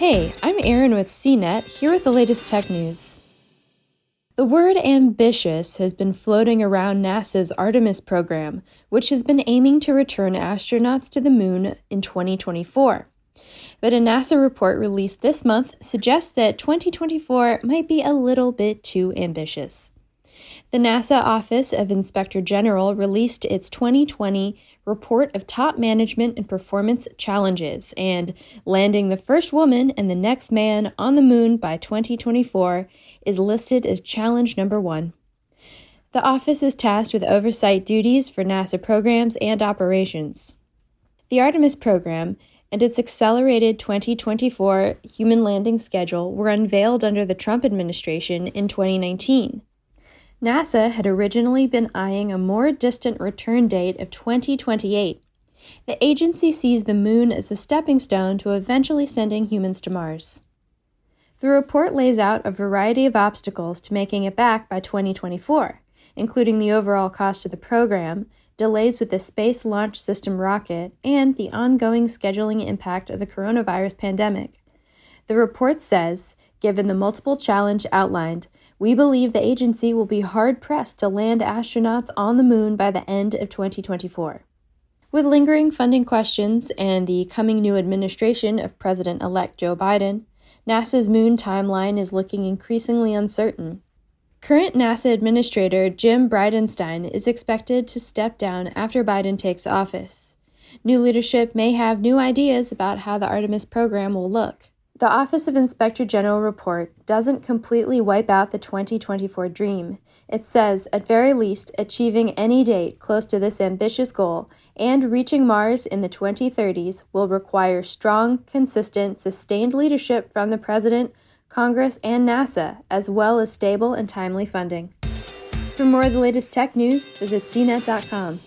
Hey, I'm Erin with CNET, here with the latest tech news. The word ambitious has been floating around NASA's Artemis program, which has been aiming to return astronauts to the moon in 2024. But a NASA report released this month suggests that 2024 might be a little bit too ambitious. The NASA Office of Inspector General released its 2020 Report of Top Management and Performance Challenges, and landing the first woman and the next man on the moon by 2024 is listed as challenge number one. The office is tasked with oversight duties for NASA programs and operations. The Artemis program and its accelerated 2024 human landing schedule were unveiled under the Trump administration in 2019. NASA had originally been eyeing a more distant return date of 2028. The agency sees the moon as a stepping stone to eventually sending humans to Mars. The report lays out a variety of obstacles to making it back by 2024, including the overall cost of the program, delays with the Space Launch System rocket, and the ongoing scheduling impact of the coronavirus pandemic. The report says, given the multiple challenge outlined, we believe the agency will be hard pressed to land astronauts on the moon by the end of 2024. With lingering funding questions and the coming new administration of President elect Joe Biden, NASA's moon timeline is looking increasingly uncertain. Current NASA Administrator Jim Bridenstine is expected to step down after Biden takes office. New leadership may have new ideas about how the Artemis program will look. The Office of Inspector General report doesn't completely wipe out the 2024 dream. It says, at very least, achieving any date close to this ambitious goal and reaching Mars in the 2030s will require strong, consistent, sustained leadership from the President, Congress, and NASA, as well as stable and timely funding. For more of the latest tech news, visit cnet.com.